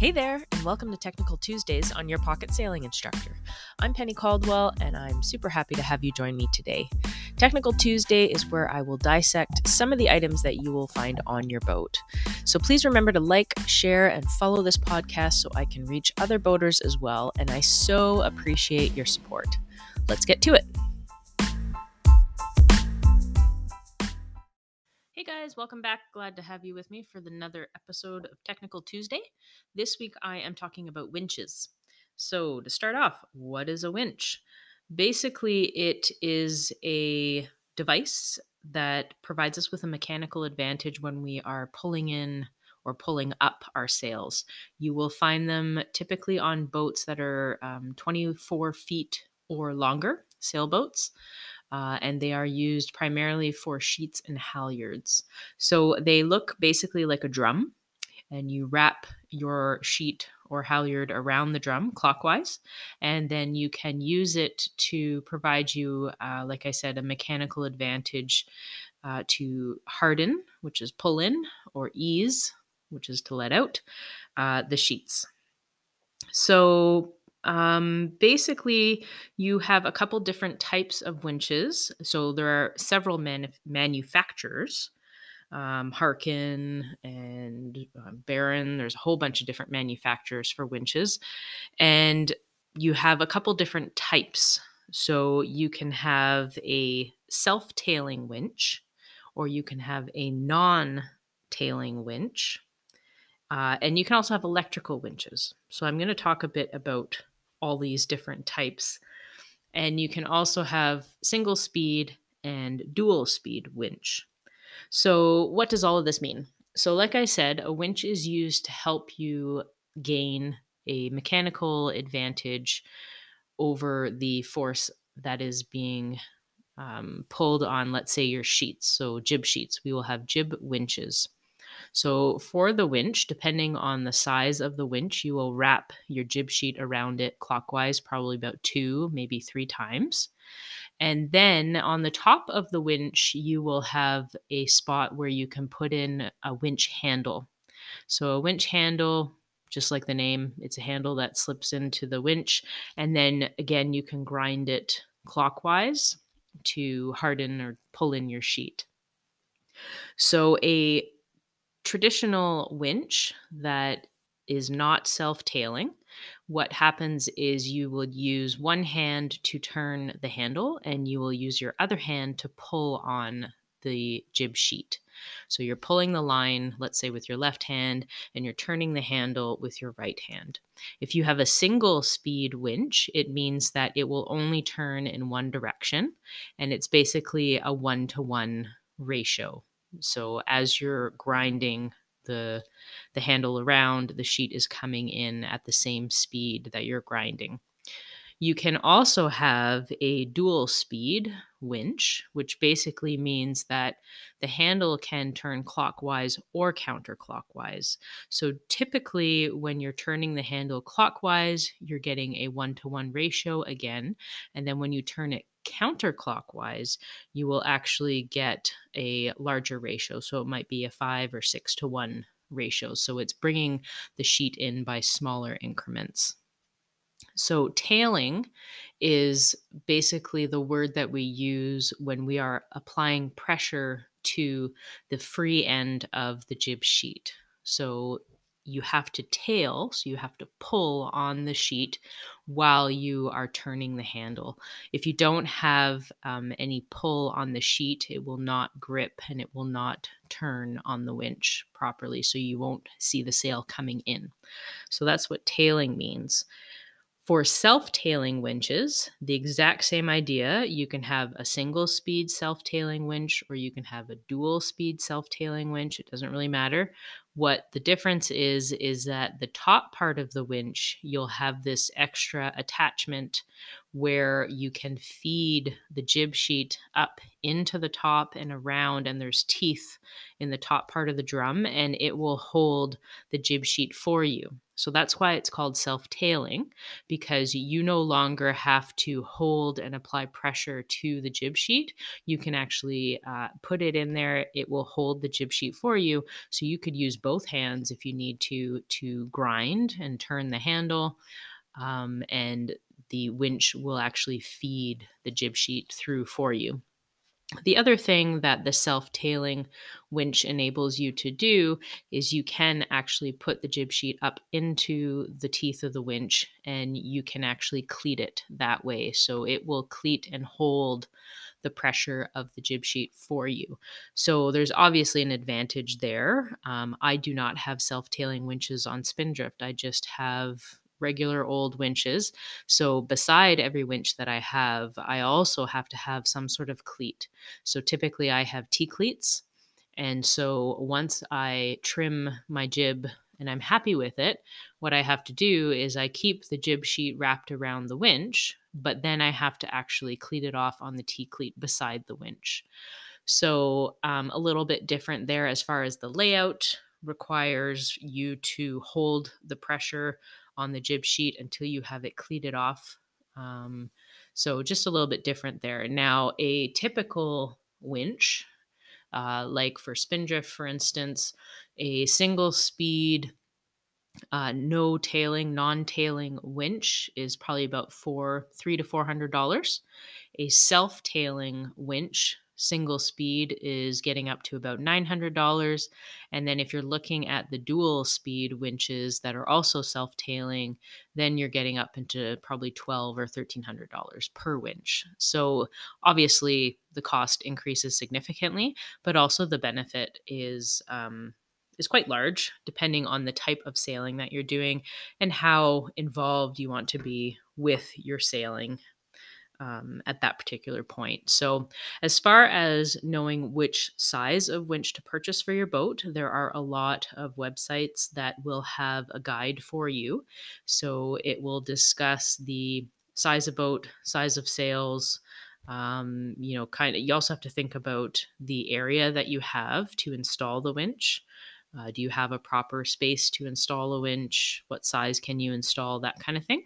Hey there, and welcome to Technical Tuesdays on your Pocket Sailing Instructor. I'm Penny Caldwell, and I'm super happy to have you join me today. Technical Tuesday is where I will dissect some of the items that you will find on your boat. So please remember to like, share, and follow this podcast so I can reach other boaters as well, and I so appreciate your support. Let's get to it. Guys, welcome back. Glad to have you with me for another episode of Technical Tuesday. This week I am talking about winches. So, to start off, what is a winch? Basically, it is a device that provides us with a mechanical advantage when we are pulling in or pulling up our sails. You will find them typically on boats that are um, 24 feet or longer, sailboats uh, and they are used primarily for sheets and halyards. So they look basically like a drum, and you wrap your sheet or halyard around the drum clockwise, and then you can use it to provide you, uh, like I said, a mechanical advantage uh, to harden, which is pull in, or ease, which is to let out uh, the sheets. So um, basically, you have a couple different types of winches. So there are several man- manufacturers, um, Harken and uh, Barron. There's a whole bunch of different manufacturers for winches, and you have a couple different types. So you can have a self-tailing winch, or you can have a non-tailing winch. Uh, and you can also have electrical winches. So I'm going to talk a bit about all these different types. And you can also have single speed and dual speed winch. So, what does all of this mean? So, like I said, a winch is used to help you gain a mechanical advantage over the force that is being um, pulled on, let's say, your sheets. So, jib sheets, we will have jib winches. So for the winch, depending on the size of the winch, you will wrap your jib sheet around it clockwise, probably about two, maybe three times. And then on the top of the winch, you will have a spot where you can put in a winch handle. So a winch handle, just like the name, it's a handle that slips into the winch. And then again, you can grind it clockwise to harden or pull in your sheet. So a traditional winch that is not self tailing, what happens is you will use one hand to turn the handle and you will use your other hand to pull on the jib sheet. So you're pulling the line, let's say with your left hand, and you're turning the handle with your right hand. If you have a single speed winch, it means that it will only turn in one direction, and it's basically a one to one ratio. So as you're grinding the the handle around, the sheet is coming in at the same speed that you're grinding. You can also have a dual speed winch, which basically means that the handle can turn clockwise or counterclockwise. So typically, when you're turning the handle clockwise, you're getting a one to one ratio again. And then when you turn it counterclockwise, you will actually get a larger ratio. So it might be a five or six to one ratio. So it's bringing the sheet in by smaller increments. So tailing is basically the word that we use when we are applying pressure to the free end of the jib sheet. So you have to tail, so you have to pull on the sheet while you are turning the handle. If you don't have um, any pull on the sheet, it will not grip and it will not turn on the winch properly, so you won't see the sail coming in. So that's what tailing means. For self tailing winches, the exact same idea. You can have a single speed self tailing winch or you can have a dual speed self tailing winch. It doesn't really matter. What the difference is, is that the top part of the winch, you'll have this extra attachment where you can feed the jib sheet up into the top and around, and there's teeth in the top part of the drum, and it will hold the jib sheet for you. So that's why it's called self tailing, because you no longer have to hold and apply pressure to the jib sheet. You can actually uh, put it in there, it will hold the jib sheet for you. So you could use both hands if you need to to grind and turn the handle. Um, and the winch will actually feed the jib sheet through for you. The other thing that the self tailing winch enables you to do is you can actually put the jib sheet up into the teeth of the winch and you can actually cleat it that way. So it will cleat and hold the pressure of the jib sheet for you. So there's obviously an advantage there. Um, I do not have self tailing winches on Spindrift, I just have regular old winches. So, beside every winch that I have, I also have to have some sort of cleat. So, typically, I have T cleats. And so, once I trim my jib and I'm happy with it, what I have to do is I keep the jib sheet wrapped around the winch, but then I have to actually cleat it off on the T cleat beside the winch. So, um, a little bit different there as far as the layout requires you to hold the pressure on the jib sheet until you have it cleated off. Um, so just a little bit different there. Now, a typical winch, uh, like for Spindrift, for instance, a single speed, uh, no tailing, non-tailing winch is probably about four, three to four hundred dollars. A self-tailing winch single speed is getting up to about $900. And then if you're looking at the dual speed winches that are also self tailing, then you're getting up into probably 12 or $1,300 per winch. So obviously the cost increases significantly, but also the benefit is. Um, is quite large depending on the type of sailing that you're doing and how involved you want to be with your sailing um, at that particular point. So, as far as knowing which size of winch to purchase for your boat, there are a lot of websites that will have a guide for you. So, it will discuss the size of boat, size of sails. Um, you know, kind of, you also have to think about the area that you have to install the winch. Uh, do you have a proper space to install a winch? What size can you install? That kind of thing.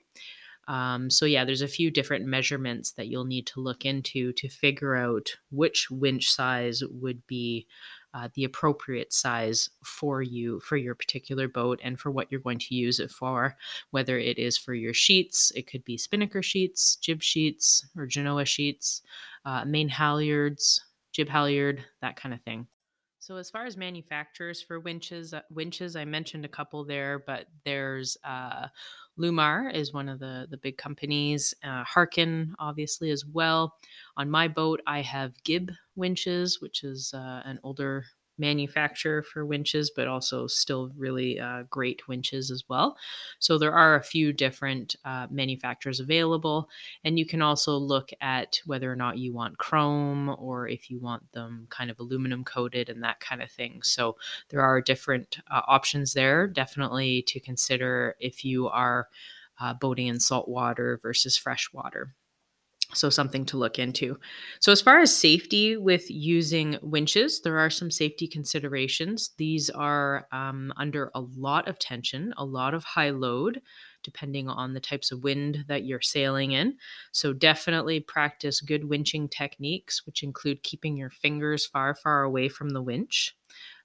Um, so yeah, there's a few different measurements that you'll need to look into to figure out which winch size would be uh, the appropriate size for you for your particular boat and for what you're going to use it for. Whether it is for your sheets, it could be spinnaker sheets, jib sheets, or Genoa sheets, uh, main halyards, jib halyard, that kind of thing. So as far as manufacturers for winches, uh, winches I mentioned a couple there, but there's uh, Lewmar is one of the the big companies. Uh, Harken, obviously, as well. On my boat, I have Gibb winches, which is uh, an older manufacturer for winches, but also still really uh, great winches as well. So there are a few different uh, manufacturers available, and you can also look at whether or not you want chrome or if you want them kind of aluminum coated and that kind of thing. So there are different uh, options there, definitely to consider if you are uh, boating in salt water versus fresh water. So, something to look into. So, as far as safety with using winches, there are some safety considerations. These are um, under a lot of tension, a lot of high load, depending on the types of wind that you're sailing in. So, definitely practice good winching techniques, which include keeping your fingers far, far away from the winch.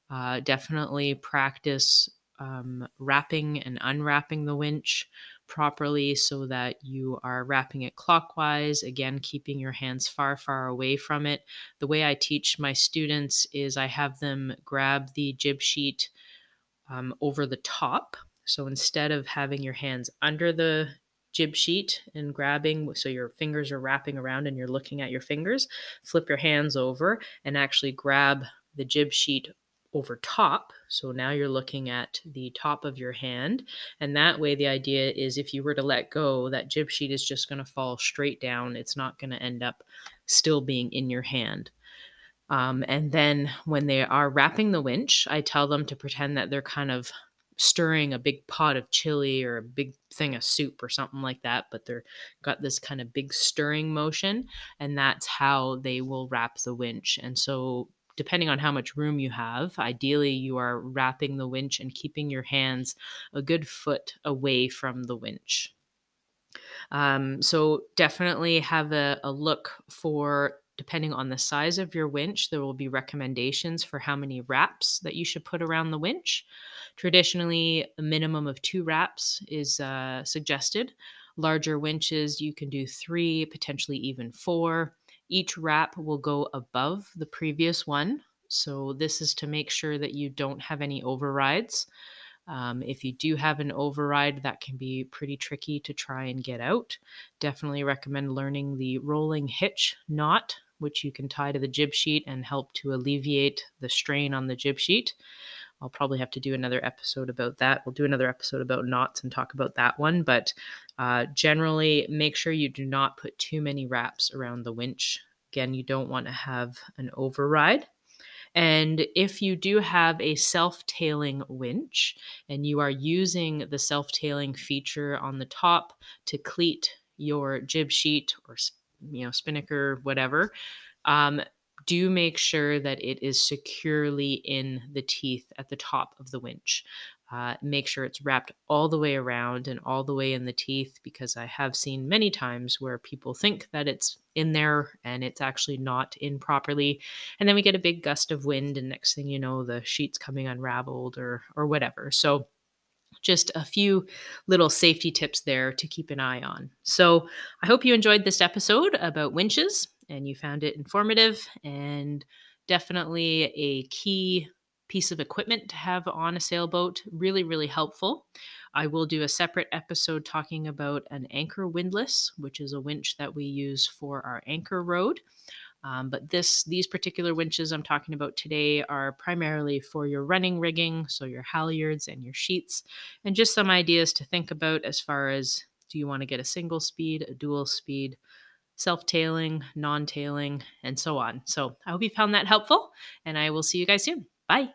Uh, definitely practice um, wrapping and unwrapping the winch properly so that you are wrapping it clockwise, again, keeping your hands far, far away from it. The way I teach my students is I have them grab the jib sheet um, over the top. So instead of having your hands under the jib sheet and grabbing so your fingers are wrapping around and you're looking at your fingers, flip your hands over and actually grab the jib sheet over top. So now you're looking at the top of your hand. And that way, the idea is if you were to let go, that jib sheet is just going to fall straight down. It's not going to end up still being in your hand. Um, and then when they are wrapping the winch, I tell them to pretend that they're kind of stirring a big pot of chili or a big thing of soup or something like that, but they're got this kind of big stirring motion, and that's how they will wrap the winch. And so depending on how much room you have, ideally you are wrapping the winch and keeping your hands a good foot away from the winch. Um, so definitely have a, a look for depending on the size of your winch, there will be recommendations for how many wraps that you should put around the winch. Traditionally, a minimum of two wraps is uh, suggested. Larger winches, you can do three, potentially even four. Each wrap will go above the previous one. So, this is to make sure that you don't have any overrides. Um, if you do have an override, that can be pretty tricky to try and get out. Definitely recommend learning the rolling hitch knot, which you can tie to the jib sheet and help to alleviate the strain on the jib sheet. I'll probably have to do another episode about that. We'll do another episode about knots and talk about that one. But uh, generally, make sure you do not put too many wraps around the winch. Again, you don't want to have an override. And if you do have a self tailing winch and you are using the self tailing feature on the top to cleat your jib sheet or you know spinnaker whatever um, do make sure that it is securely in the teeth at the top of the winch uh, make sure it's wrapped all the way around and all the way in the teeth because I have seen many times where people think that it's in there and it's actually not in properly. And then we get a big gust of wind, and next thing you know, the sheet's coming unraveled or or whatever. So just a few little safety tips there to keep an eye on. So I hope you enjoyed this episode about winches and you found it informative and definitely a key piece of equipment to have on a sailboat. Really, really helpful. I will do a separate episode talking about an anchor windlass, which is a winch that we use for our anchor rode. Um, but this these particular winches I'm talking about today are primarily for your running rigging, so your halyards and your sheets, and just some ideas to think about as far as do you want to get a single speed, a dual speed, self tailing, non tailing, and so on. So I hope you found that helpful, and I will see you guys soon. Bye.